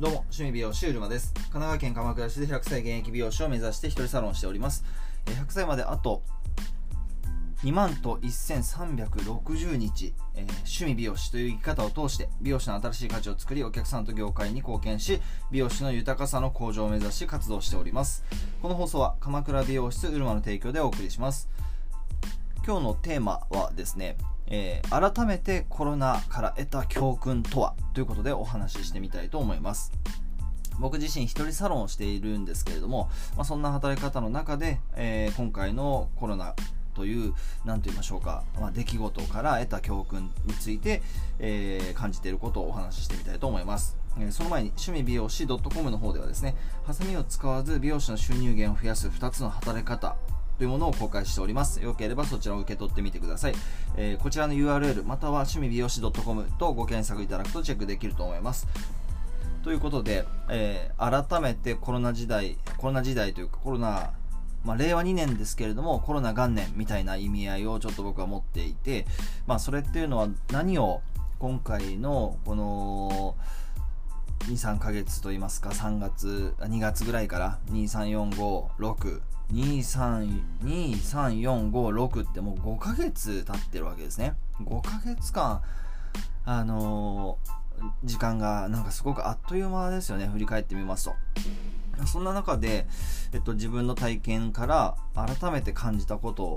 どうも、趣味美容師うるまです。神奈川県鎌倉市で100歳現役美容師を目指して一人サロンしております。100歳まであと2万と1360日、えー趣味美容師という生き方を通して美容師の新しい価値を作りお客さんと業界に貢献し美容師の豊かさの向上を目指し活動しておりますこの放送は鎌倉美容室うるまの提供でお送りします今日のテーマはですね、えー改めてコロナから得た教訓とはということでお話ししてみたいと思います。僕自身一人サロンをしているんですけれども、まあ、そんな働き方の中で、えー今回のコロナという何と言いましょうか、まあ、出来事から得た教訓について、えー感じていることをお話ししてみたいと思います、その前に趣味美容師 .com の方ではですねハサミを使わず美容師の収入源を増やす2つの働き方というものを公開しております。よければそちらを受け取ってみてください。えーこちらの URL または趣味美容師 .com とご検索いただくとチェックできると思います。ということで、えー改めてコロナ時代、コロナ時代というかコロナ、まあ、令和2年ですけれども、コロナ元年みたいな意味合いをちょっと僕は持っていて、まあ、それっていうのは何を今回のこの2、3ヶ月といいますか、3月、2月ぐらいから、23456、2、3、2、3、4、5、6ってもう5ヶ月経ってるわけですね。5ヶ月間、あのー時間がなんかすごくあっという間ですよね、振り返ってみますと。そんな中で、えっと、自分の体験から改めて感じたこと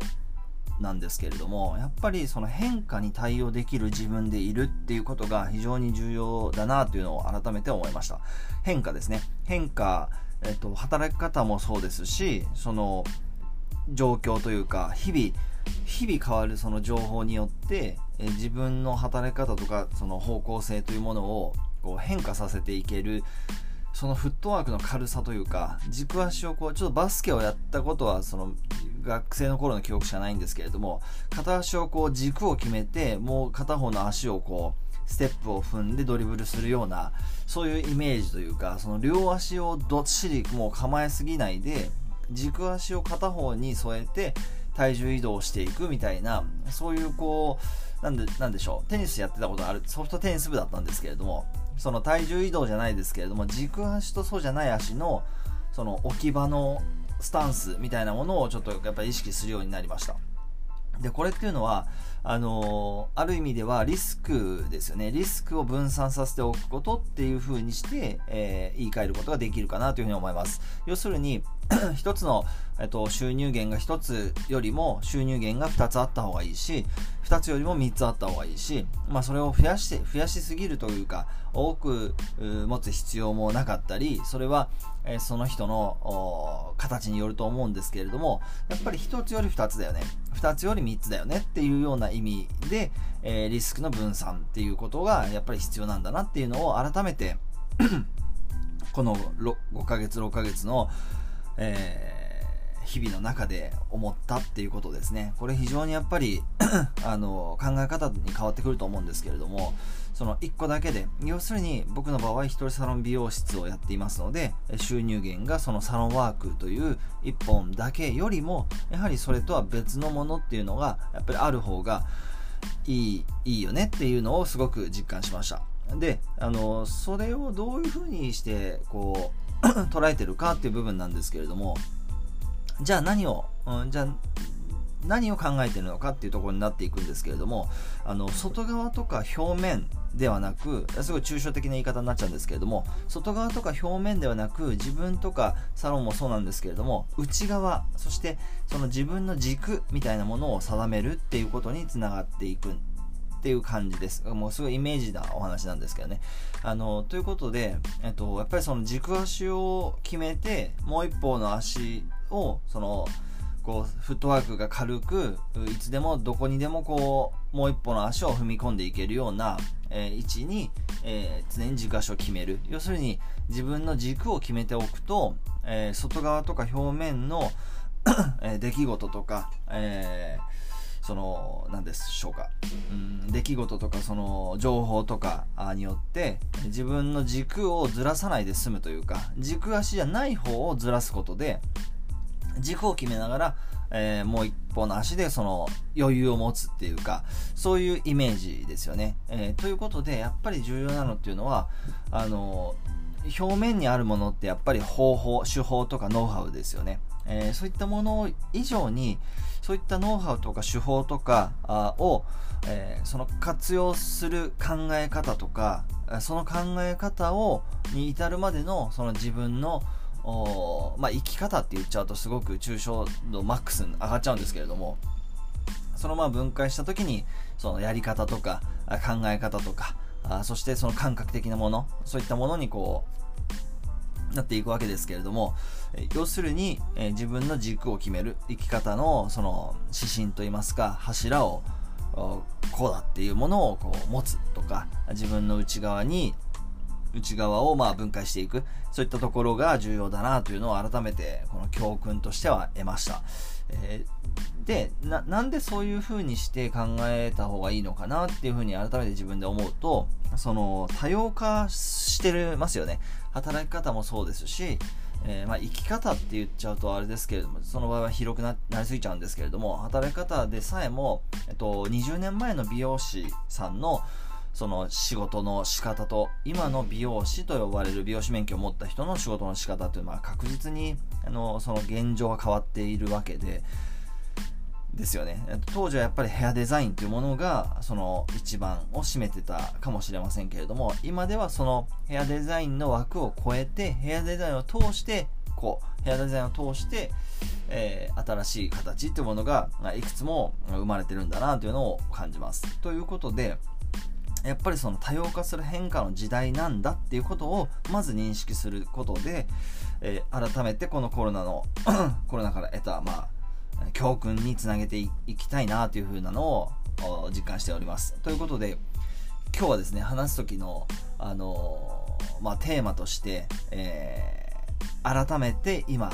なんですけれども、やっぱりその変化に対応できる自分でいるっていうことが非常に重要だなというのを改めて思いました。変化ですね。変化、えっと、働き方もそうですし、その状況というか、日々、日々変わるその情報によって、え自分の働き方とかその方向性というものをこう変化させていけるそのフットワークの軽さというか軸足をこうちょっとバスケをやったことはその学生の頃の記憶しかないんですけれども片足をこう軸を決めてもう片方の足をこうステップを踏んでドリブルするようなそういうイメージというかその両足をどっしりもう構えすぎないで軸足を片方に添えて体重移動していくみたいなそういうこうなんでなんでしょうテニスやってたことあるソフトテニス部だったんですけれどもその体重移動じゃないですけれども軸足とそうじゃない足のその置き場のスタンスみたいなものをちょっとやっぱり意識するようになりました。でこれっていうのはあのーある意味ではリスクですよね。リスクを分散させておくことっていう風にして、えー言い換えることができるかなというふうに思います。要するに 一つの、えっと、収入源が一つよりも収入源が二つあった方がいいし二つよりも三つあった方がいいし、まあ、それを増やして増やしすぎるというか多く持つ必要もなかったりそれは、えその人の形によると思うんですけれどもやっぱり一つより二つだよね。二つより三つだよねっていうような意味で、えリスクの分散っていうことがやっぱり必要なんだなっていうのを改めて この5ヶ月6ヶ月の、えー日々の中で思ったっていうことですね。これ非常にやっぱり あの考え方に変わってくると思うんですけれどもその1個だけで要するに僕の場合一人サロン美容室をやっていますので収入源がそのサロンワークという1本だけよりもやはりそれとは別のものっていうのがやっぱりある方がいいいいよねっていうのをすごく実感しました。であのそれをどういうふうにしてこう 捉えてるかっていう部分なんですけれどもじゃあ何を、うん、じゃあ何を考えてるのかっていうところになっていくんですけれどもあの外側とか表面ではなくすごい抽象的な言い方になっちゃうんですけれども外側とか表面ではなく自分とかサロンもそうなんですけれども内側そしてその自分の軸みたいなものを定めるっていうことにつながっていく。っていう感じです。もうすごいイメージなお話なんですけどね。あの、ということで、えっと、やっぱりその軸足を決めて、もう一方の足を、その、こう、フットワークが軽く、いつでもどこにでもこう、もう一歩の足を踏み込んでいけるような、えー位置に、えー常に軸足を決める。要するに、自分の軸を決めておくと、えー外側とか表面の、え出来事とか、えーその何でしょうか、うん、出来事とかその情報とかによって自分の軸をずらさないで済むというか軸足じゃない方をずらすことで軸を決めながら、えーもう一方の足でその余裕を持つっていうかそういうイメージですよね、えーということでやっぱり重要なのっていうのはあの表面にあるものってやっぱり方法手法とかノウハウですよね、えー、そういったもの以上にそういったノウハウとか手法とかを、えー、その活用する考え方とかその考え方をに至るまでのその自分のまあ、生き方って言っちゃうとすごく抽象度マックスに上がっちゃうんですけれどもそのまま分解した時にそのやり方とか考え方とかあそしてその感覚的なものそういったものにこうなっていくわけですけれども要するに、え自分の軸を決める生き方のその指針といいますか柱をこうだっていうものをこう持つとか自分の内側に内側をまあ分解していくそういったところが重要だなというのを改めてこの教訓としては得ました、えー、でなんでそういう風にして考えた方がいいのかなっていう風に改めて自分で思うとその多様化してますよね。働き方もそうですしえー、まあ、生き方って言っちゃうとあれですけれどもその場合は広くなりすぎちゃうんですけれども働き方でさえも、えっと、20年前の美容師さんのその仕事の仕方と今の美容師と呼ばれる美容師免許を持った人の仕事の仕方というのは確実にあのその現状が変わっているわけでですよね。当時はやっぱりヘアデザインというものがその一番を占めてたかもしれませんけれども今ではそのヘアデザインの枠を超えてヘアデザインを通してこうヘアデザインを通して、えー、新しい形というものがいくつも生まれてるんだなというのを感じます。ということでやっぱりその多様化する変化の時代なんだっていうことをまず認識することで、えー、改めてこのコロナの コロナから得た、まあ、教訓につなげていきたいなというふうなのを実感しております。ということで今日はですね話す時の、あのー、まあ、テーマとして、えー、改めて今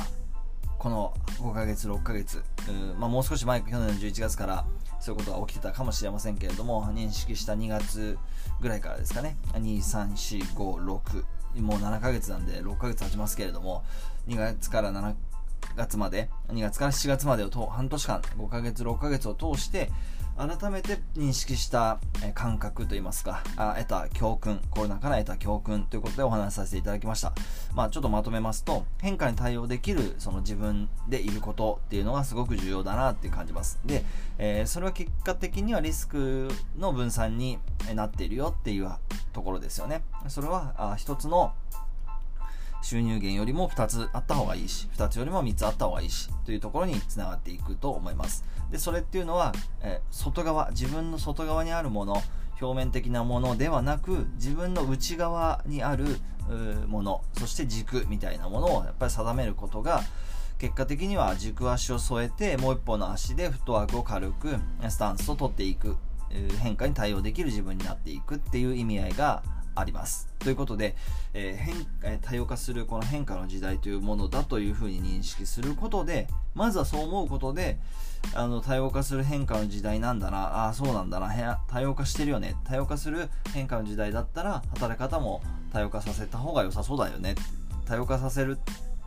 この5ヶ月6ヶ月、まあ、もう少し前去年の11月からそういうことが起きてたかもしれませんけれども認識した2月ぐらいからですかね23456もう7ヶ月なんで6ヶ月経ちますけれども2月から7月まで2月から7月までを半年間5ヶ月6ヶ月を通して改めて認識した感覚といいますか、得た教訓、コロナから得た教訓ということでお話しさせていただきました。まあちょっとまとめますと、変化に対応できるその自分でいることっていうのがすごく重要だなって感じます。で、えー、それは結果的にはリスクの分散になっているよっていうところですよね。それはあ一つの収入源よりも2つあった方がいいし、2つよりも3つあった方がいいし、というところにつながっていくと思います。で、それっていうのは、え外側、自分の外側にあるもの、表面的なものではなく、自分の内側にあるもの、そして軸みたいなものをやっぱり定めることが、結果的には軸足を添えて、もう一方の足でフットワークを軽くスタンスを取っていく、変化に対応できる自分になっていくっていう意味合いがあります。ということで、えー、変え多様化するこの変化の時代というものだというふうに認識することで、まずはそう思うことで、あの多様化する変化の時代なんだな、ああ、そうなんだな、多様化してるよね、多様化する変化の時代だったら、働き方も多様化させた方が良さそうだよね。多様化させる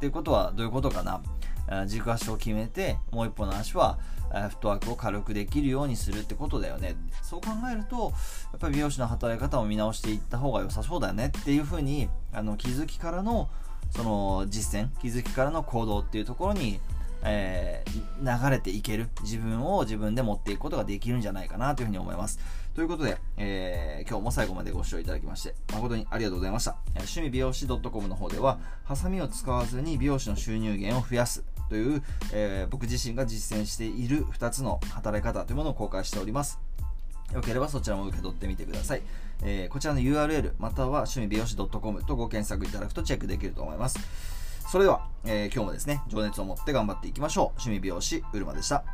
っていうことはどういうことかな？軸足を決めて、もう一歩の足はフットワークを軽くできるようにするってことだよね。そう考えると、やっぱり美容師の働き方を見直していった方が良さそうだよねっていうふうに、あの気づきからのその実践、気づきからの行動っていうところに、えー、流れていける自分を自分で持っていくことができるんじゃないかなというふうに思います。ということで、えー、今日も最後までご視聴いただきまして誠にありがとうございました。趣味美容師 .com の方では、ハサミを使わずに美容師の収入源を増やすという、えー、僕自身が実践している2つの働き方というものを公開しております。よければそちらも受け取ってみてください。えー、こちらの URL または趣味美容師 .com とご検索いただくとチェックできると思います。それでは、えー、今日もですね、情熱を持って頑張っていきましょう。趣味美容師、うるまでした。